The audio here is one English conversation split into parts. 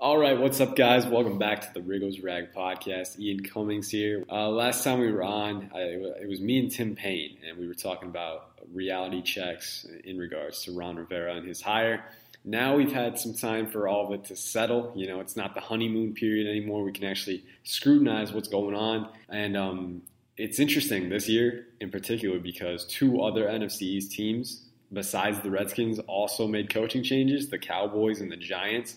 All right, what's up, guys? Welcome back to the Riggo's Rag podcast. Ian Cummings here. Uh, last time we were on, I, it was me and Tim Payne, and we were talking about reality checks in regards to Ron Rivera and his hire. Now we've had some time for all of it to settle. You know, it's not the honeymoon period anymore. We can actually scrutinize what's going on. And um, it's interesting this year in particular because two other NFC East teams, besides the Redskins, also made coaching changes the Cowboys and the Giants.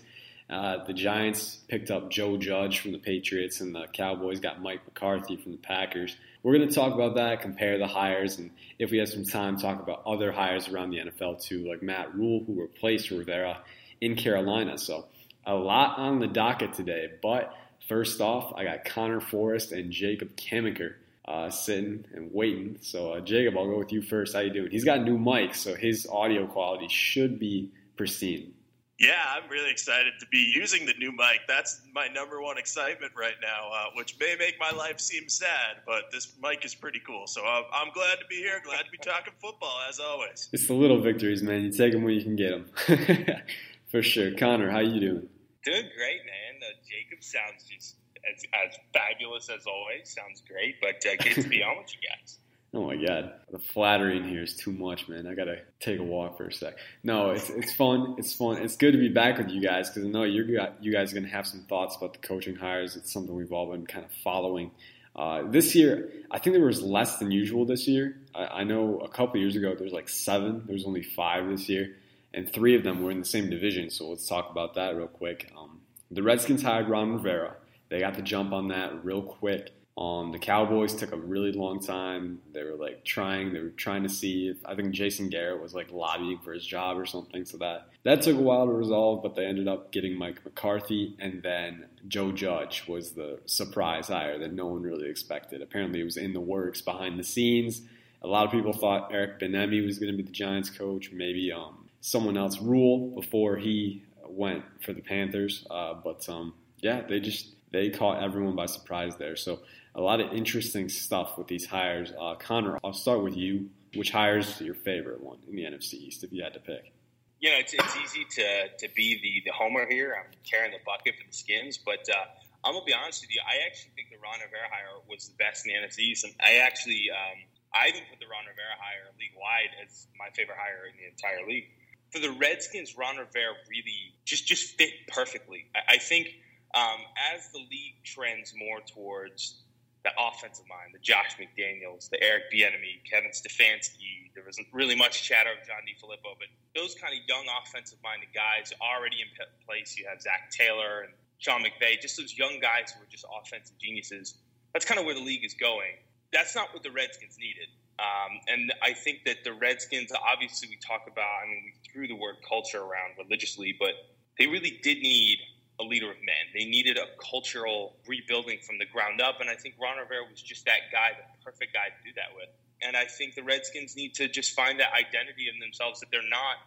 Uh, the Giants picked up Joe Judge from the Patriots, and the Cowboys got Mike McCarthy from the Packers. We're going to talk about that, compare the hires, and if we have some time, talk about other hires around the NFL too, like Matt Rhule, who replaced Rivera in Carolina. So, a lot on the docket today. But first off, I got Connor Forrest and Jacob Camenker uh, sitting and waiting. So, uh, Jacob, I'll go with you first. How you doing? He's got new mics, so his audio quality should be pristine. Yeah, I'm really excited to be using the new mic. That's my number one excitement right now, uh, which may make my life seem sad, but this mic is pretty cool. So I'm, I'm, glad to be here. Glad to be talking football as always. It's the little victories, man. You take them when you can get them. For sure. Connor, how you doing? Doing great, man. Uh, Jacob sounds just as, as, fabulous as always. Sounds great, but uh, get to be on with you guys. Oh my god, the flattery in here is too much, man. I gotta take a walk for a sec. No, it's it's fun. It's fun. It's good to be back with you guys because I know you got you guys are gonna have some thoughts about the coaching hires. It's something we've all been kind of following. Uh, this year, I think there was less than usual this year. I, I know a couple years ago there was like seven. There was only five this year, and three of them were in the same division. So let's talk about that real quick. Um, the Redskins hired Ron Rivera. They got the jump on that real quick. Um, the Cowboys took a really long time. They were like trying. They were trying to see if I think Jason Garrett was like lobbying for his job or something. So that that took a while to resolve. But they ended up getting Mike McCarthy, and then Joe Judge was the surprise hire that no one really expected. Apparently, it was in the works behind the scenes. A lot of people thought Eric Bieniemy was going to be the Giants coach. Maybe um, someone else Rhule before he went for the Panthers. Uh, but um, yeah, they just they caught everyone by surprise there. So a lot of interesting stuff with these hires. Uh, Connor, I'll start with you. Which hires your favorite one in the NFC East if you had to pick? You know, it's, it's easy to, to be the, the homer here. I'm carrying the bucket for the skins, but uh, I'm gonna be honest with you. I actually think the Ron Rivera hire was the best in the NFC East, and I actually um, I even put the Ron Rivera hire league wide as my favorite hire in the entire league. For the Redskins, Ron Rivera really just just fit perfectly. I, I think um, as the league trends more towards the offensive mind, the Josh McDaniels, the Eric Bieniemy, Kevin Stefanski. There wasn't really much chatter of John DeFilippo, but those kind of young offensive-minded guys already in place. You have Zac Taylor and Sean McVay, just those young guys who are just offensive geniuses. That's kind of where the league is going. That's not what the Redskins needed. Um, and I think that the Redskins, obviously, we talk about, I mean, we threw the word culture around religiously, but they really did need a leader of men. They needed a cultural rebuilding from the ground up, and I think Ron Rivera was just that guy, the perfect guy to do that with. And I think the Redskins need to just find that identity in themselves that they're not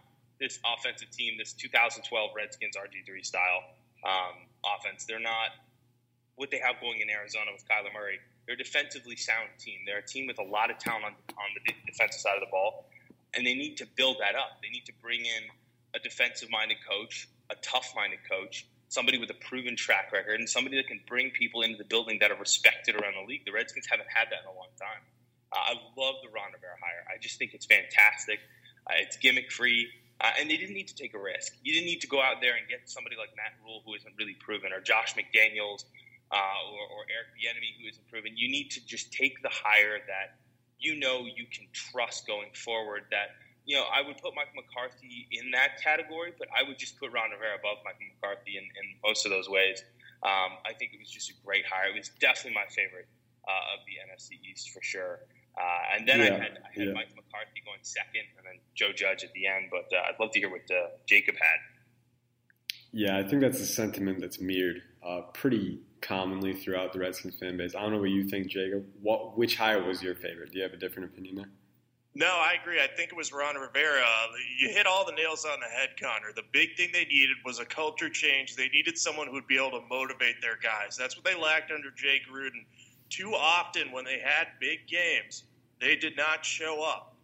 this offensive team, this 2012 Redskins RG3 style um, offense. They're not what they have going in Arizona with Kyler Murray. They're a defensively sound team. They're a team with a lot of talent on, on the defensive side of the ball, and they need to build that up. They need to bring in a defensive minded coach, a tough minded coach, somebody with a proven track record, and somebody that can bring people into the building that are respected around the league. The Redskins haven't had that in a long time. Uh, I love the Ron Rivera hire. I just think it's fantastic. Uh, it's gimmick free. Uh, and they didn't need to take a risk. You didn't need to go out there and get somebody like Matt Rhule who isn't really proven, or Josh McDaniels, uh, or, or Eric Bieniemy, who isn't proven. You need to just take the hire that you know you can trust going forward. That you know, I would put Mike McCarthy in that category, but I would just put Ron Rivera above Mike McCarthy in, in most of those ways. Um, I think it was just a great hire. It was definitely my favorite uh, of the NFC East for sure. Uh, and then yeah, I had, I had yeah. Mike McCarthy going second, and then Joe Judge at the end. But uh, I'd love to hear what uh, Jacob had. Yeah, I think that's a sentiment that's mirrored uh, pretty commonly throughout the Redskins fan base. I don't know what you think, Jacob. What which hire was your favorite? Do you have a different opinion there? No, I agree. I think it was Ron Rivera. You hit all the nails on the head, Connor. The big thing they needed was a culture change. They needed someone who would be able to motivate their guys. That's what they lacked under Jay Gruden. Too often, when they had big games, they did not show up.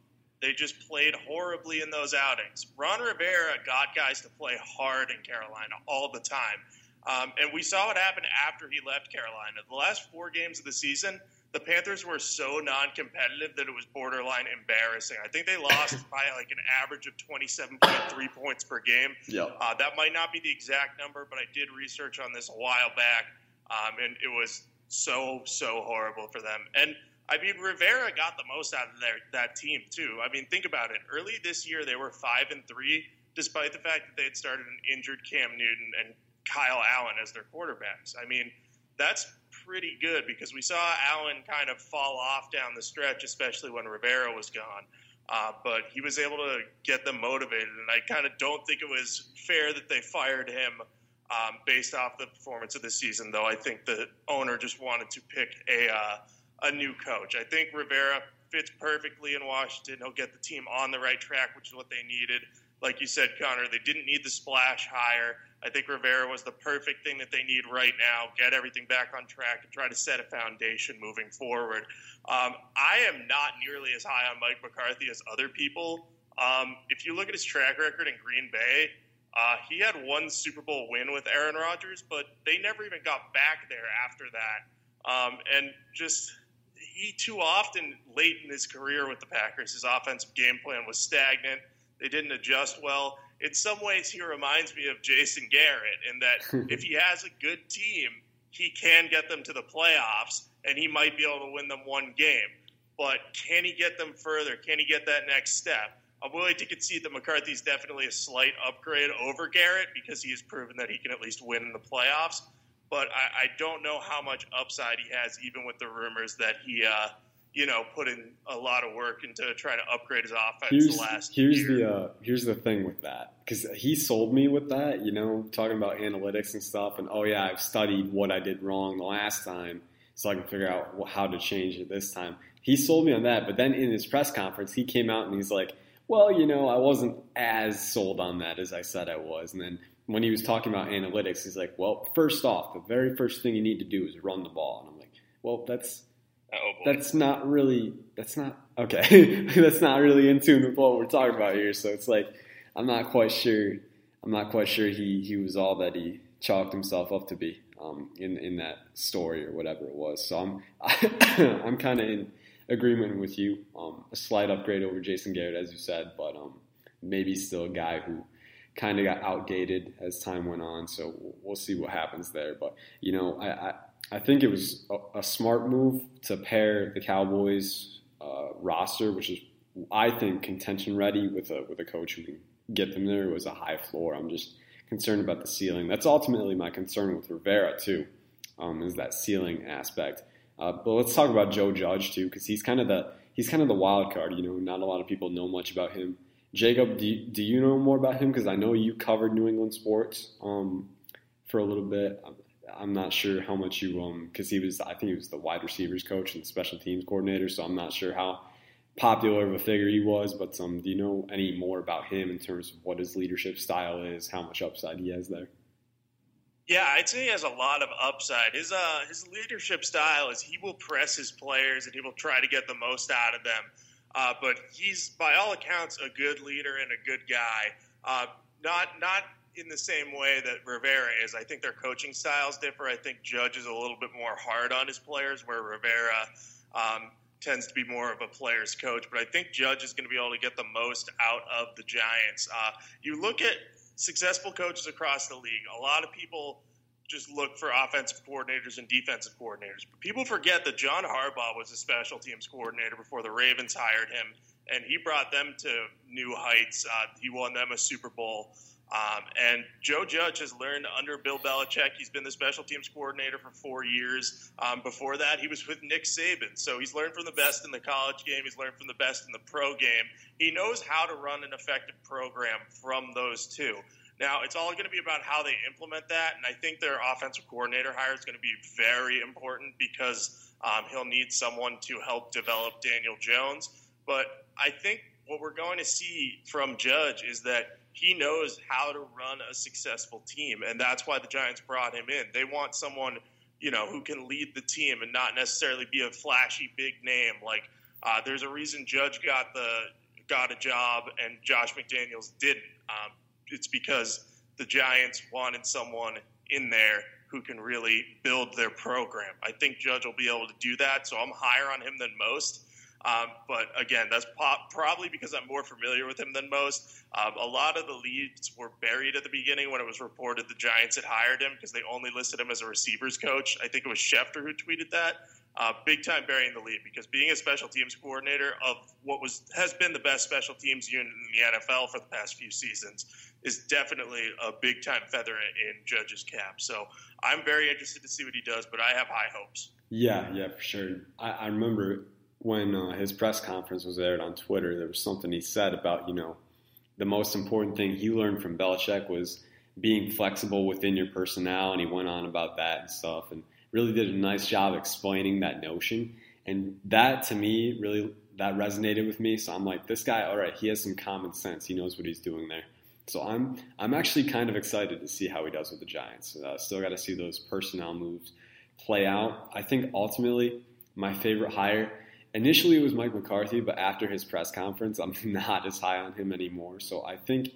They just played horribly in those outings. Ron Rivera got guys to play hard in Carolina all the time. Um, and we saw what happened after he left Carolina. The last four games of the season, the Panthers were so non-competitive that it was borderline embarrassing. I think they lost by like an average of 27.3 points per game. Yep. Uh, that might not be the exact number, but I did research on this a while back, um, and it was so so horrible for them. And I mean, Rivera got the most out of their, that team too. I mean, think about it. Early this year, they were five and three, despite the fact that they had started an injured Cam Newton and Kyle Allen as their quarterbacks. I mean, that's pretty good because we saw Allen kind of fall off down the stretch, especially when Rivera was gone. Uh, but he was able to get them motivated, and I kind of don't think it was fair that they fired him um, based off the performance of the season. Though I think the owner just wanted to pick a uh, a new coach. I think Rivera fits perfectly in Washington. He'll get the team on the right track, which is what they needed. Like you said, Connor, they didn't need the splash hire. I think Rivera was the perfect thing that they need right now. Get everything back on track and try to set a foundation moving forward. Um, I am not nearly as high on Mike McCarthy as other people. Um, if you look at his track record in Green Bay, uh, he had one Super Bowl win with Aaron Rodgers, but they never even got back there after that. Um, and just he too often late in his career with the Packers, his offensive game plan was stagnant. They didn't adjust well in some ways he reminds me of Jason Garrett in that if he has a good team, he can get them to the playoffs and he might be able to win them one game. But can he get them further? Can he get that next step? I'm willing to concede that McCarthy is definitely a slight upgrade over Garrett because he has proven that he can at least win in the playoffs. But I, I don't know how much upside he has, even with the rumors that he uh, you know, put in a lot of work into trying to upgrade his offense here's, the last here's year. the uh, here's the thing with that because he sold me with that, you know, talking about analytics and stuff, and oh yeah, I've studied what I did wrong the last time, so I can figure out how to change it this time. He sold me on that, but then in his press conference, he came out and he's like, "Well, you know, I wasn't as sold on that as I said I was," and then when he was talking about analytics, he's like, "Well, first off, the very first thing you need to do is run the ball," and I'm like, "Well, that's." Oh, that's not really that's not okay. That's not really in tune with what we're talking about here. So it's like i'm not quite sure i'm not quite sure he he was all that he chalked himself up to be um, in in that story or whatever it was. So i'm i'm kind of in agreement with you. Um, a slight upgrade over jason garrett as you said but um, maybe still a guy who kind of got outdated as time went on. So we'll see what happens there. But you know i, I I think it was a, a smart move to pair the Cowboys uh, roster, which is I think contention ready with a with a coach who can get them there. It was a high floor. I'm just concerned about the ceiling. That's ultimately my concern with Rivera too, um, is that ceiling aspect. Uh, but let's talk about Joe Judge too, because he's kind of the he's kind of the wild card. You know, not a lot of people know much about him. Jacob, do you, do you know more about him? Because I know you covered New England sports um, for a little bit. I'm not sure how much you um because he was I think he was the wide receivers coach and special teams coordinator, so I'm not sure how popular of a figure he was. But um, do you know any more about him in terms of what his leadership style is, how much upside he has there? Yeah, I'd say he has a lot of upside. His uh his leadership style is he will press his players and he will try to get the most out of them. Uh, but he's by all accounts a good leader and a good guy. Uh, not not in the same way that Rivera is. I think their coaching styles differ. I think Judge is a little bit more hard on his players, where Rivera um, tends to be more of a player's coach. But I think Judge is going to be able to get the most out of the Giants. Uh, you look at successful coaches across the league, a lot of people just look for offensive coordinators and defensive coordinators. But people forget that John Harbaugh was a special teams coordinator before the Ravens hired him, and he brought them to new heights. Uh, he won them a Super Bowl. Um, and Joe Judge has learned under Bill Belichick. He's been the special teams coordinator for four years. Um, before that, he was with Nick Saban. So he's learned from the best in the college game. He's learned from the best in the pro game. He knows how to run an effective program from those two. Now, it's all going to be about how they implement that. And I think their offensive coordinator hire is going to be very important because um, he'll need someone to help develop Daniel Jones. But I think what we're going to see from Judge is that he knows how to run a successful team, and that's why the Giants brought him in. They want someone, you know, who can lead the team and not necessarily be a flashy big name. Like, uh, there's a reason Judge got the got a job and Josh McDaniels didn't. Um, it's because the Giants wanted someone in there who can really build their program. I think Judge will be able to do that, so I'm higher on him than most. Um, but again, that's probably because I'm more familiar with him than most. Um, a lot of the leads were buried at the beginning when it was reported the Giants had hired him because they only listed him as a receivers coach. I think it was Schefter who tweeted that. Uh, big time burying the lead because being a special teams coordinator of what was has been the best special teams unit in the NFL for the past few seasons is definitely a big time feather in Judge's cap. So I'm very interested to see what he does, but I have high hopes. Yeah, yeah, for sure. I, I remember when uh, his press conference was aired on Twitter, there was something he said about, you know, the most important thing he learned from Belichick was being flexible within your personnel, and he went on about that and stuff, and really did a nice job explaining that notion. And that to me really that resonated with me. So I'm like, this guy, all right, he has some common sense. He knows what he's doing there. So I'm I'm actually kind of excited to see how he does with the Giants. Uh, still got to see those personnel moves play out. I think ultimately my favorite hire initially it was Mike McCarthy, but after his press conference, I'm not as high on him anymore. So I think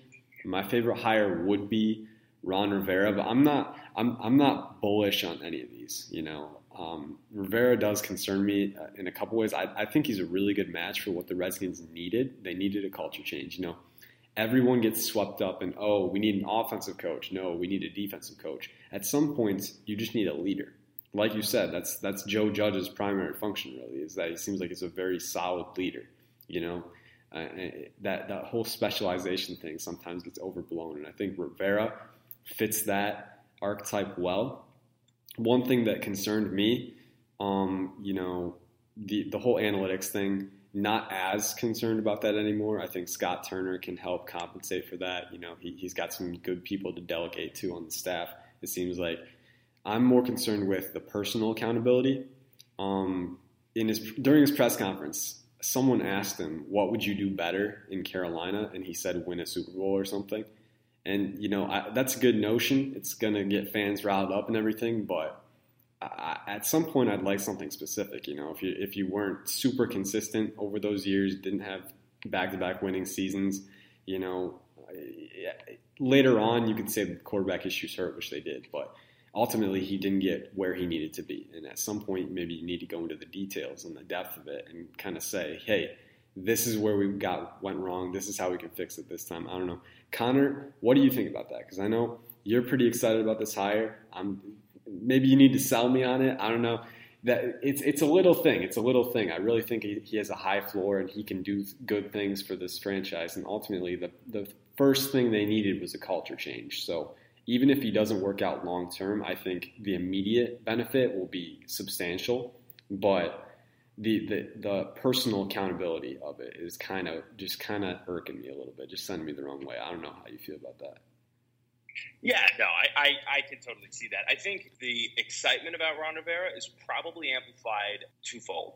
my favorite hire would be Ron Rivera, but I'm not I'm I'm not bullish on any of these. You know, um, Rivera does concern me uh, in a couple ways. I, I think he's a really good match for what the Redskins needed. They needed a culture change. You know, everyone gets swept up in oh we need an offensive coach. No, we need a defensive coach. At some points, you just need a leader like you said, that's that's Joe Judge's primary function. Really, is that he seems like he's a very solid leader. You know, uh, that that whole specialization thing sometimes gets overblown, and I think Rivera fits that archetype well. One thing that concerned me, um, you know, the the whole analytics thing. Not as concerned about that anymore. I think Scott Turner can help compensate for that. You know, he, he's got some good people to delegate to on the staff. It seems like I'm more concerned with the personal accountability. Um, in his during his press conference, someone asked him, "What would you do better in Carolina?" and he said, "Win a Super Bowl or something." And you know I, that's a good notion. It's gonna get fans riled up and everything, but I, at some point, I'd like something specific. You know, if you if you weren't super consistent over those years, didn't have back-to-back winning seasons, you know, later on you could say the quarterback issues hurt, which they did, but ultimately he didn't get where he needed to be. And at some point, maybe you need to go into the details and the depth of it and kind of say, hey, this is where we got went wrong. This is how we can fix it this time. I don't know, Connor. What do you think about that? Because I know you're pretty excited about this hire. I'm maybe you need to sell me on it. I don't know. That it's it's a little thing. It's a little thing. I really think he, he has a high floor and he can do good things for this franchise. And ultimately, the the first thing they needed was a culture change. So even if he doesn't work out long term, I think the immediate benefit will be substantial. But the, the the personal accountability of it is kind of just kind of irking me a little bit, just sending me the wrong way. I don't know how you feel about that. Yeah, no, I, I, I, can totally see that. I think the excitement about Ron Rivera is probably amplified twofold.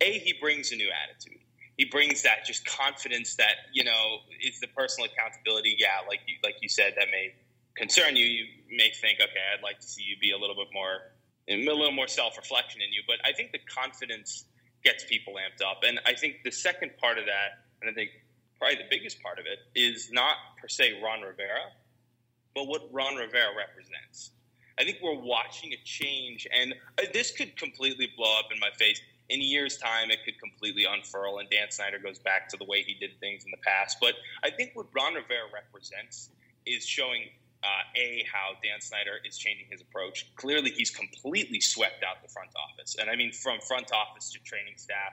A, he brings a new attitude. He brings that just confidence that you know is the personal accountability. Yeah, like you like you said, that may concern you, you may think, okay, I'd like to see you be a little bit more, a little more self reflection in you. But I think the confidence gets people amped up. And I think the second part of that, and I think probably the biggest part of it, is not per se Ron Rivera, but what Ron Rivera represents. I think we're watching a change, and uh, this could completely blow up in my face. In a year's time, it could completely unfurl, and Dan Snyder goes back to the way he did things in the past. But I think what Ron Rivera represents is showing uh, a how Dan Snyder is changing his approach. Clearly, he's completely swept out the front office, and I mean from front office to training staff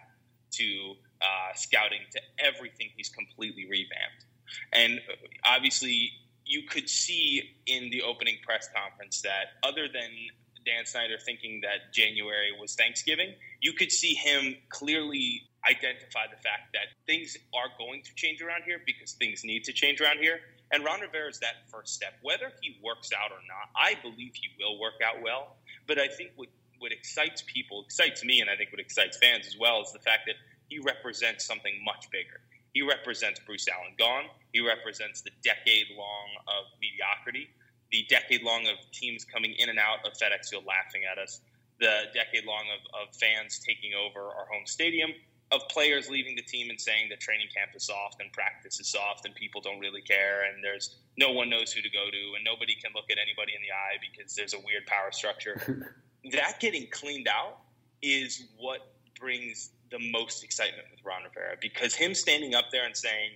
to uh, scouting to everything. He's completely revamped, and obviously, you could see in the opening press conference that other than Dan Snyder thinking that January was Thanksgiving, you could see him clearly identify the fact that things are going to change around here because things need to change around here and Ron Rivera is that first step. Whether he works out or not, I believe he will work out well. But I think what, what excites people, excites me, and I think what excites fans as well, is the fact that he represents something much bigger. He represents Bruce Allen gone. He represents the decade long of mediocrity, the decade long of teams coming in and out of FedEx Field laughing at us, the decade long of, of fans taking over our home stadium, of players leaving the team and saying that training camp is soft and practice is soft and people don't really care and there's no one knows who to go to and nobody can look at anybody in the eye because there's a weird power structure. that getting cleaned out is what brings the most excitement with Ron Rivera because him standing up there and saying,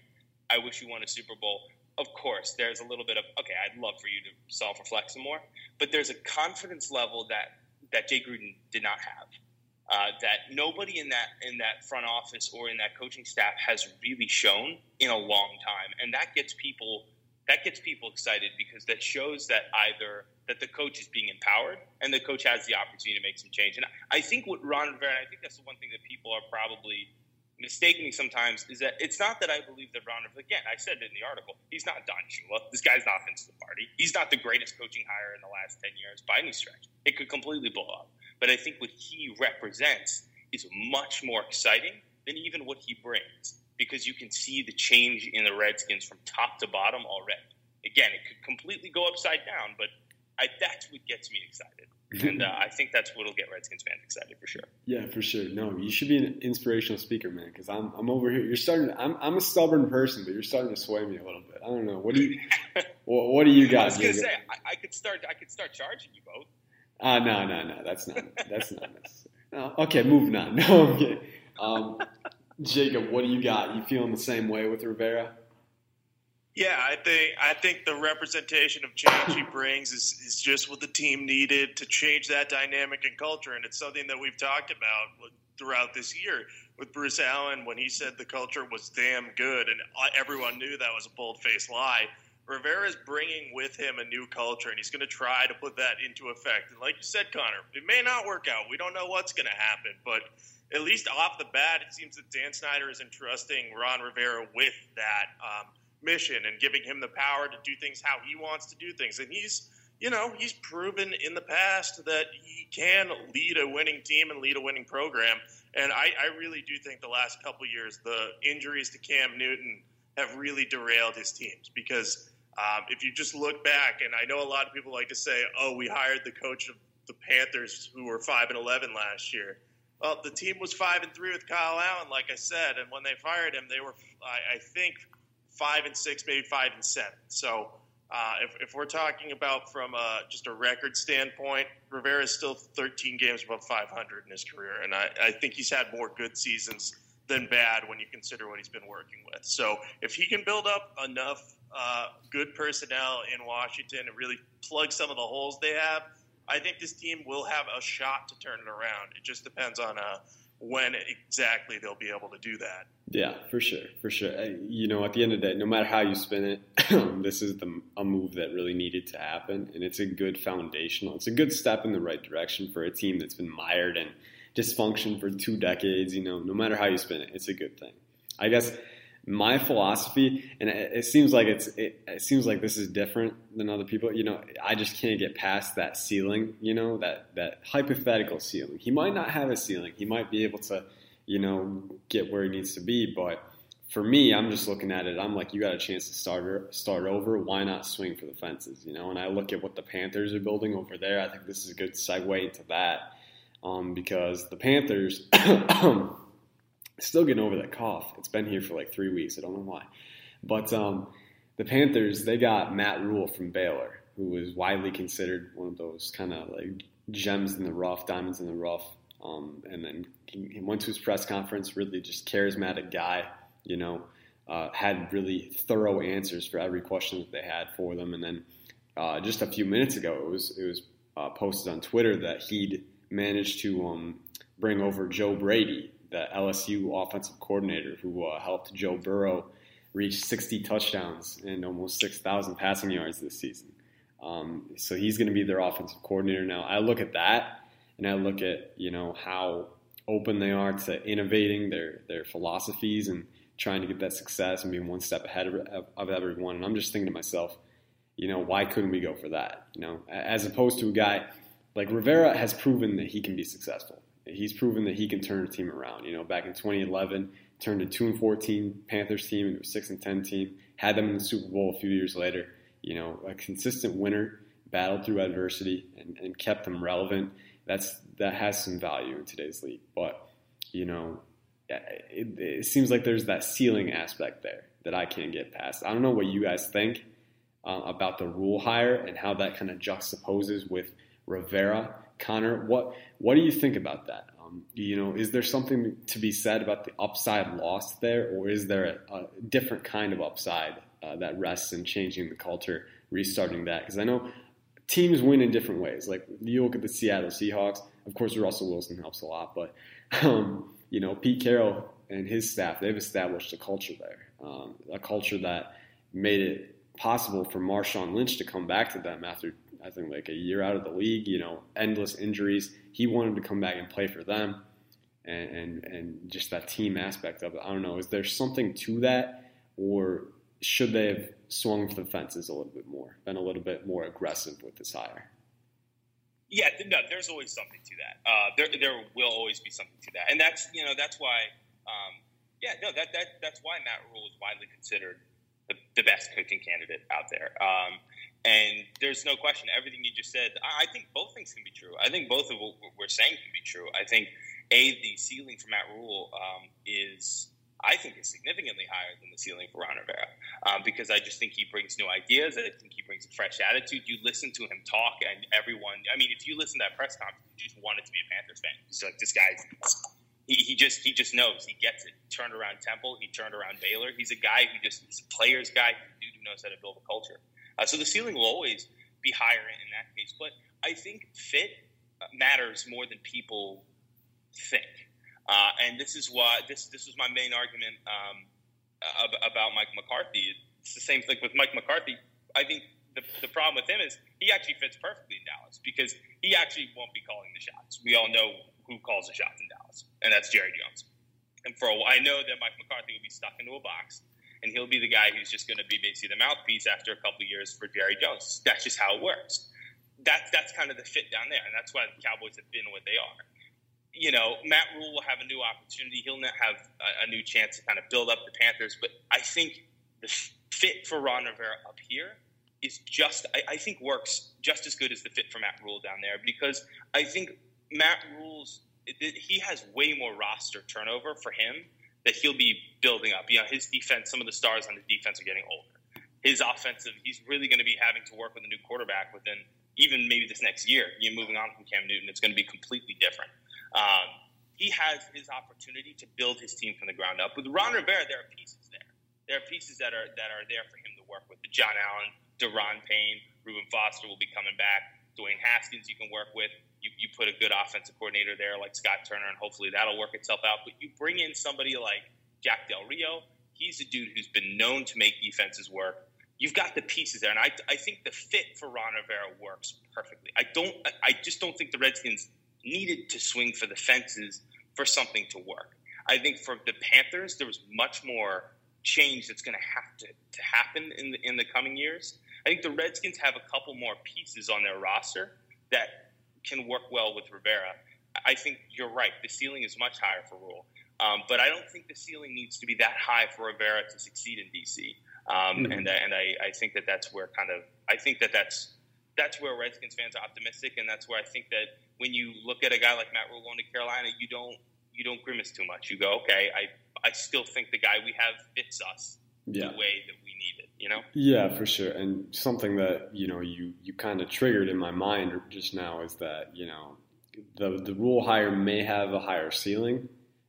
I wish you won a Super Bowl. Of course, there's a little bit of okay. I'd love for you to self reflect some more, but there's a confidence level that that Jay Gruden did not have. Uh, that nobody in that in that front office or in that coaching staff has really shown in a long time, and that gets people that gets people excited because that shows that either that the coach is being empowered and the coach has the opportunity to make some change. And I think what Ron Rivera, I think that's the one thing that people are probably mistaking sometimes is that it's not that I believe that Ron Rivera, again I said it in the article he's not Don Shula. This guy's not Vince Lombardi he's not the greatest coaching hire in the last ten years by any stretch. It could completely blow up but I think what he represents is much more exciting than even what he brings because you can see the change in the Redskins from top to bottom already. Again, it could completely go upside down, but I, that's what gets me excited. And uh, I think that's what'll get Redskins fans excited for sure. Yeah, for sure. No, you should be an inspirational speaker, man. Because I'm, I'm over here. You're starting. To, I'm, I'm a stubborn person, but you're starting to sway me a little bit. I don't know. What do you, what, what do you guys? I was gonna say I, I could start. I could start charging you both. Uh, no, no, no. That's not. That's not necessary. No, okay, moving on. No, I'm kidding. Um, Jacob, what do you got? You feeling the same way with Rivera? Yeah, I think I think the representation of change he brings is, is just what the team needed to change that dynamic and culture, and it's something that we've talked about throughout this year with Bruce Allen when he said the culture was damn good, and everyone knew that was a bold faced lie. Rivera is bringing with him a new culture, and he's going to try to put that into effect. And like you said, Connor, it may not work out. We don't know what's going to happen, but at least off the bat, it seems that Dan Snyder is entrusting Ron Rivera with that um, mission and giving him the power to do things how he wants to do things. And he's, you know, he's proven in the past that he can lead a winning team and lead a winning program. And I, I really do think the last couple years, the injuries to Cam Newton have really derailed his teams because um, if you just look back, and I know a lot of people like to say, "Oh, we hired the coach of the Panthers who were five and eleven last year." Well, the team was five and three with Kyle Allen, like I said, and when they fired him, they were, I, I think, five and six, maybe five and seven. So, uh, if, if, we're talking about from a, just a record standpoint, Rivera is still 13 games above 500 in his career, and I, I think he's had more good seasons than bad when you consider what he's been working with. So, if he can build up enough uh, good personnel in Washington and really plug some of the holes they have, I think this team will have a shot to turn it around. It just depends on uh, when exactly they'll be able to do that. Yeah, for sure, for sure. You know, at the end of the day, no matter how you spin it, this is the, a move that really needed to happen, and it's a good foundational. It's a good step in the right direction for a team that's been mired in dysfunction for two decades. You know, no matter how you spin it, it's a good thing. I guess my philosophy, and it, it seems like it's it, it, seems like this is different than other people. You know, I just can't get past that ceiling. You know, that that hypothetical ceiling. He might not have a ceiling. He might be able to, you know, get where he needs to be. But for me, I'm just looking at it. I'm like, you got a chance to start start over. Why not swing for the fences? You know, and I look at what the Panthers are building over there. I think this is a good segue into that um, because the Panthers. Still getting over that cough. It's been here for like three weeks. I don't know why. But um, the Panthers, they got Matt Rhule from Baylor, who was widely considered one of those kind of like gems in the rough, diamonds in the rough. Um, and then he went to his press conference, really just charismatic guy, you know, uh, had really thorough answers for every question that they had for them. And then uh, just a few minutes ago, it was it was uh, posted on Twitter that he'd managed to um, bring over Joe Brady, the LSU offensive coordinator who uh, helped Joe Burrow reach 60 touchdowns and almost 6,000 passing yards this season. Um, so he's going to be their offensive coordinator now. I look at that and I look at you know how open they are to innovating their their philosophies and trying to get that success and being one step ahead of, of everyone. And I'm just thinking to myself, you know, why couldn't we go for that? You know, as opposed to a guy like Rivera has proven that he can be successful he's proven that he can turn a team around. You know, back in 2011, turned a two and 14 Panthers team into a six and 10 team. Had them in the Super Bowl a few years later. You know, a consistent winner, battled through adversity, and, and kept them relevant. That's that has some value in today's league. But you know, it, it seems like there's that ceiling aspect there that I can't get past. I don't know what you guys think uh, about the Rhule hire and how that kind of juxtaposes with Rivera. Connor, what what do you think about that? Um, you know, is there something to be said about the upside lost there, or is there a, a different kind of upside uh, that rests in changing the culture, restarting that? Because I know teams win in different ways. Like you look at the Seattle Seahawks. Of course, Russell Wilson helps a lot, but um, you know, Pete Carroll and his staff, they've established a culture there, um, a culture that made it possible for Marshawn Lynch to come back to them after, I think, like a year out of the league, you know, endless injuries. He wanted to come back and play for them and, and, and just that team aspect of it. I don't know. Is there something to that or should they have swung for the fences a little bit more, been a little bit more aggressive with this hire? Yeah, no, there's always something to that. Uh, there, there will always be something to that, and that's you know that's why, um, yeah, no, that that that's why Matt Rhule is widely considered the, the best coaching candidate out there. Um, and there's no question, everything you just said. I, think both things can be true. I think both of what we're saying can be true. I think a the ceiling for Matt Rhule um, is I think is significantly higher than the ceiling for Ron Rivera um, because I just think he brings new ideas. I think he brings a fresh attitude. You listen to him talk, and everyone. I mean, if you listen to that press conference, you just wanted to be a Panthers fan. He's like, this guy's. He, he just he just knows he gets it. Turned around Temple. He turned around Baylor. He's a guy who just he's a player's guy. Dude who knows how to build a culture. Uh, so the ceiling will always be higher in that case. But I think fit matters more than people think. Uh, and this is why this this was my main argument um, about Mike McCarthy. It's the same thing with Mike McCarthy. I think the, the problem with him is he actually fits perfectly in Dallas because he actually won't be calling the shots. We all know who calls the shots in Dallas, and that's Jerry Jones. And for a while, I know that Mike McCarthy will be stuck into a box, and he'll be the guy who's just going to be basically the mouthpiece after a couple years for Jerry Jones. That's just how it works. That's that's kind of the fit down there, and that's why the Cowboys have been what they are you know, Matt Rhule will have a new opportunity. He'll not have a, a, new chance to kind of build up the Panthers. But I think the fit for Ron Rivera up here is just, I, I think, works just as good as the fit for Matt Rhule down there because I think Matt Rhule's he has way more roster turnover for him that he'll be building up. You know, his defense, some of the stars on the defense are getting older. His offensive, he's really going to be having to work with a new quarterback within even maybe this next year. You know, moving on from Cam Newton, it's going to be completely different. Um, he has his opportunity to build his team from the ground up. With Ron Rivera, there are pieces there. There are pieces that are that are there for him to work with. The John Allen, Daron Payne, Reuben Foster will be coming back. Dwayne Haskins, you can work with. You, you put a good offensive coordinator there like Scott Turner, and hopefully that'll work itself out. But you bring in somebody like Jack Del Rio. He's a dude who's been known to make defenses work. You've got the pieces there, and I, I think the fit for Ron Rivera works perfectly. I don't, I just don't think the Redskins needed to swing for the fences for something to work. I think for the Panthers, there was much more change that's going to have to, to happen in the, in the coming years. I think the Redskins have a couple more pieces on their roster that can work well with Rivera. I think you're right. The ceiling is much higher for Rhule, Um, but I don't think the ceiling needs to be that high for Rivera to succeed in DC. Um, mm-hmm. And, and I, I think that that's where kind of I think that that's that's where Redskins fans are optimistic, and that's where I think that when you look at a guy like Matt Rhule going to Carolina, you don't you don't grimace too much. You go, okay, I I still think the guy we have fits us yeah. the way that we. You know? Yeah, for sure. And something that you know you you kind of triggered in my mind just now is that you know the the Rhule hire may have a higher ceiling,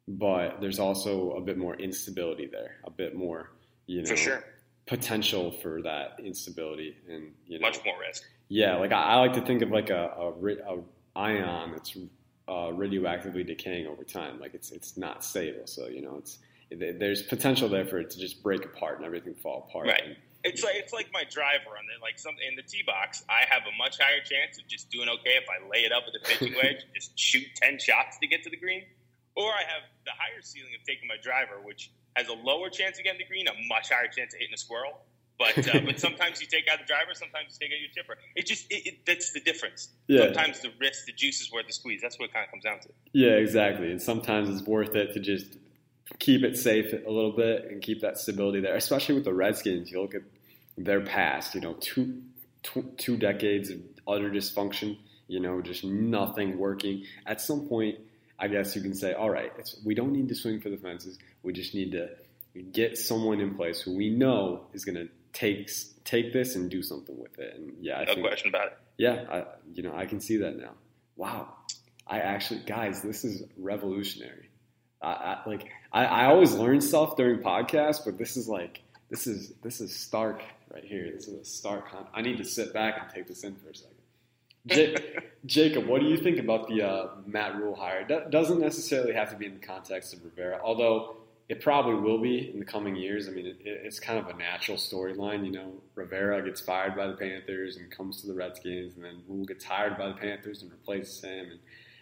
but there's also a bit more instability there, a bit more you know. For sure potential for that instability and you know much more risk. Yeah, like I, I like to think of like a, a, a ion that's uh, radioactively decaying over time. Like it's it's not stable, so you know it's it, there's potential there for it to just break apart and everything fall apart. Right. And, it's like it's like my driver on the like some in the tee box. I have a much higher chance of just doing okay if I lay it up with a pitching wedge, just shoot ten shots to get to the green, or I have the higher ceiling of taking my driver, which has a lower chance of getting the green, a much higher chance of hitting a squirrel. But uh, but sometimes you take out the driver, sometimes you take out your chipper. It just it, it, that's the difference. Yeah. Sometimes the risk, the juice is worth the squeeze. That's what it kind of comes down to. Yeah, exactly. And sometimes it's worth it to just keep it safe a little bit and keep that stability there. Especially with the Redskins, you look at their past. You know, two two, two decades of utter dysfunction. You know, just nothing working. At some point, I guess you can say, all right, we don't need to swing for the fences. We just need to get someone in place who we know is going to take take this and do something with it. And yeah, I no think, question about it. Yeah, I, you know, I can see that now. Wow, I actually, guys, this is revolutionary. I, I like I, I always learn stuff during podcasts, but this is like this is this is stark right here. This is a stark. I need to sit back and take this in for a second. J- Jacob, what do you think about the uh, Matt Rhule hire? That doesn't necessarily have to be in the context of Rivera, although it probably will be in the coming years. I mean, it, it's kind of a natural storyline. You know, Rivera gets fired by the Panthers and comes to the Redskins, and then Rhule gets hired by the Panthers and replaces him, and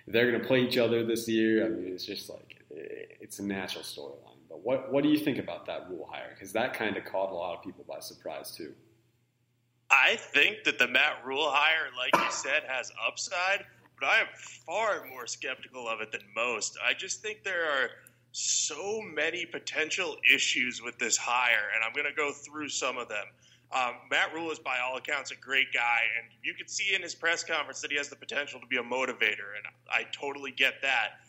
they're going to play each other this year. I mean, it's just like it's a natural storyline. But what what do you think about that Rhule hire? Because that kind of caught a lot of people by surprise too. I think that the Matt Rhule hire, like you said, has upside, but I am far more skeptical of it than most. I just think there are so many potential issues with this hire, and I'm going to go through some of them. Um, Matt Rhule is, by all accounts, a great guy, and you can see in his press conference that he has the potential to be a motivator, and I totally get that.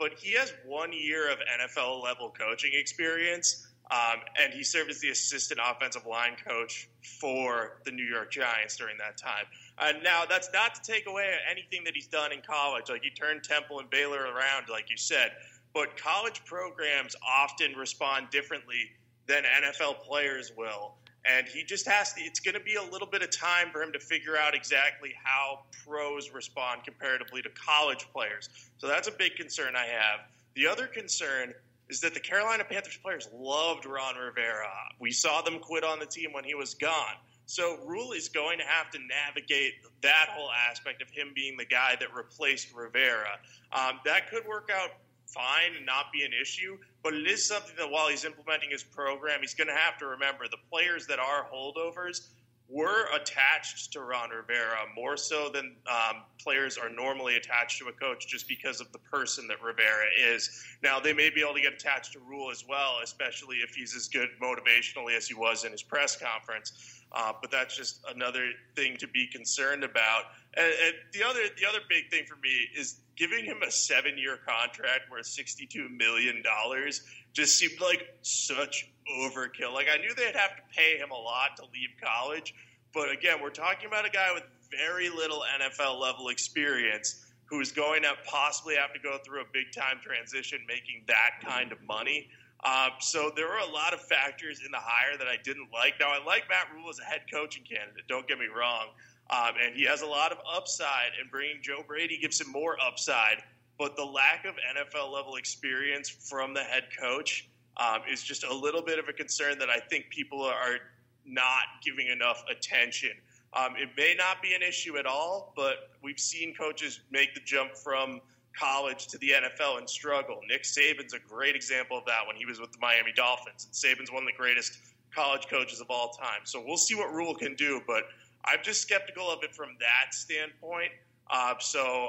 But he has one year of NFL level coaching experience, um, and he served as the assistant offensive line coach for the New York Giants during that time. And now, that's not to take away anything that he's done in college. Like, he turned Temple and Baylor around, like you said. But college programs often respond differently than NFL players will. And he just has to, it's going to be a little bit of time for him to figure out exactly how pros respond comparatively to college players. So that's a big concern I have. The other concern is that the Carolina Panthers players loved Ron Rivera. We saw them quit on the team when he was gone. So Rhule is going to have to navigate that whole aspect of him being the guy that replaced Rivera. Um, that could work out fine and not be an issue, but it is something that while he's implementing his program, he's going to have to remember the players that are holdovers were attached to Ron Rivera more so than um, players are normally attached to a coach just because of the person that Rivera is. Now, they may be able to get attached to Rhule as well, especially if he's as good motivationally as he was in his press conference. Uh, but that's just another thing to be concerned about. And, and the other, the other big thing for me is giving him a seven-year contract worth sixty-two million dollars just seemed like such overkill. Like I knew they'd have to pay him a lot to leave college, but again, we're talking about a guy with very little NFL level experience who's going to possibly have to go through a big time transition making that kind of money. Um, so there were a lot of factors in the hire that I didn't like. Now I like Matt Rhule as a head coaching candidate. Don't get me wrong, um, and he has a lot of upside. And bringing Joe Brady gives him more upside. But the lack of NFL level experience from the head coach um, is just a little bit of a concern that I think people are not giving enough attention. Um, it may not be an issue at all, but we've seen coaches make the jump from college to the NFL and struggle. Nick Saban's a great example of that when he was with the Miami Dolphins. And Saban's one of the greatest college coaches of all time. So we'll see what Rhule can do, but I'm just skeptical of it from that standpoint. Uh, so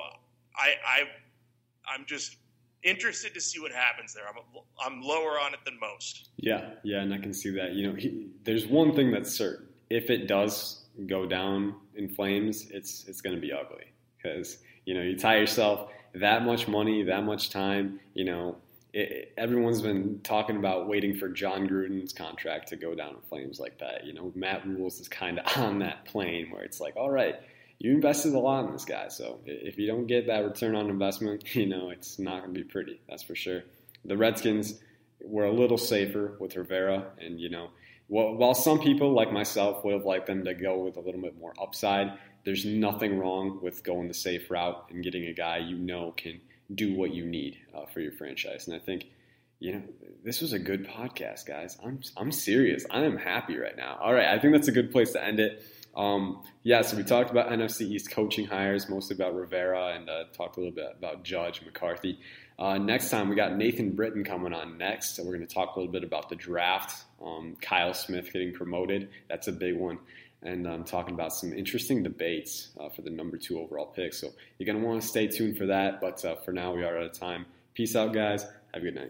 I, I, I'm just interested to see what happens there. I'm, I'm lower on it than most. Yeah, yeah, and I can see that. You know, he, there's one thing that's certain: if it does go down in flames, it's it's going to be ugly because you know you tie yourself that much money, that much time. You know, it, everyone's been talking about waiting for Jon Gruden's contract to go down in flames like that. You know, Matt Rhule's is kind of on that plane where it's like, all right you invested a lot in this guy. So if you don't get that return on investment, you know, it's not going to be pretty. That's for sure. The Redskins were a little safer with Rivera. And, you know, while some people like myself would have liked them to go with a little bit more upside, there's nothing wrong with going the safe route and getting a guy you know can do what you need uh, for your franchise. And I think, you know, this was a good podcast, guys. I'm, I'm serious. I am happy right now. All right. I think that's a good place to end it. Um, yeah, so we talked about NFC East coaching hires, mostly about Rivera, and uh, talked a little bit about Judge McCarthy. Uh, next time, we got Nathan Britton coming on next. So we're going to talk a little bit about the draft, um, Kyle Smith getting promoted. That's a big one. And I'm um, talking about some interesting debates uh, for the number two overall pick. So you're going to want to stay tuned for that. But uh, for now, we are out of time. Peace out, guys. Have a good night.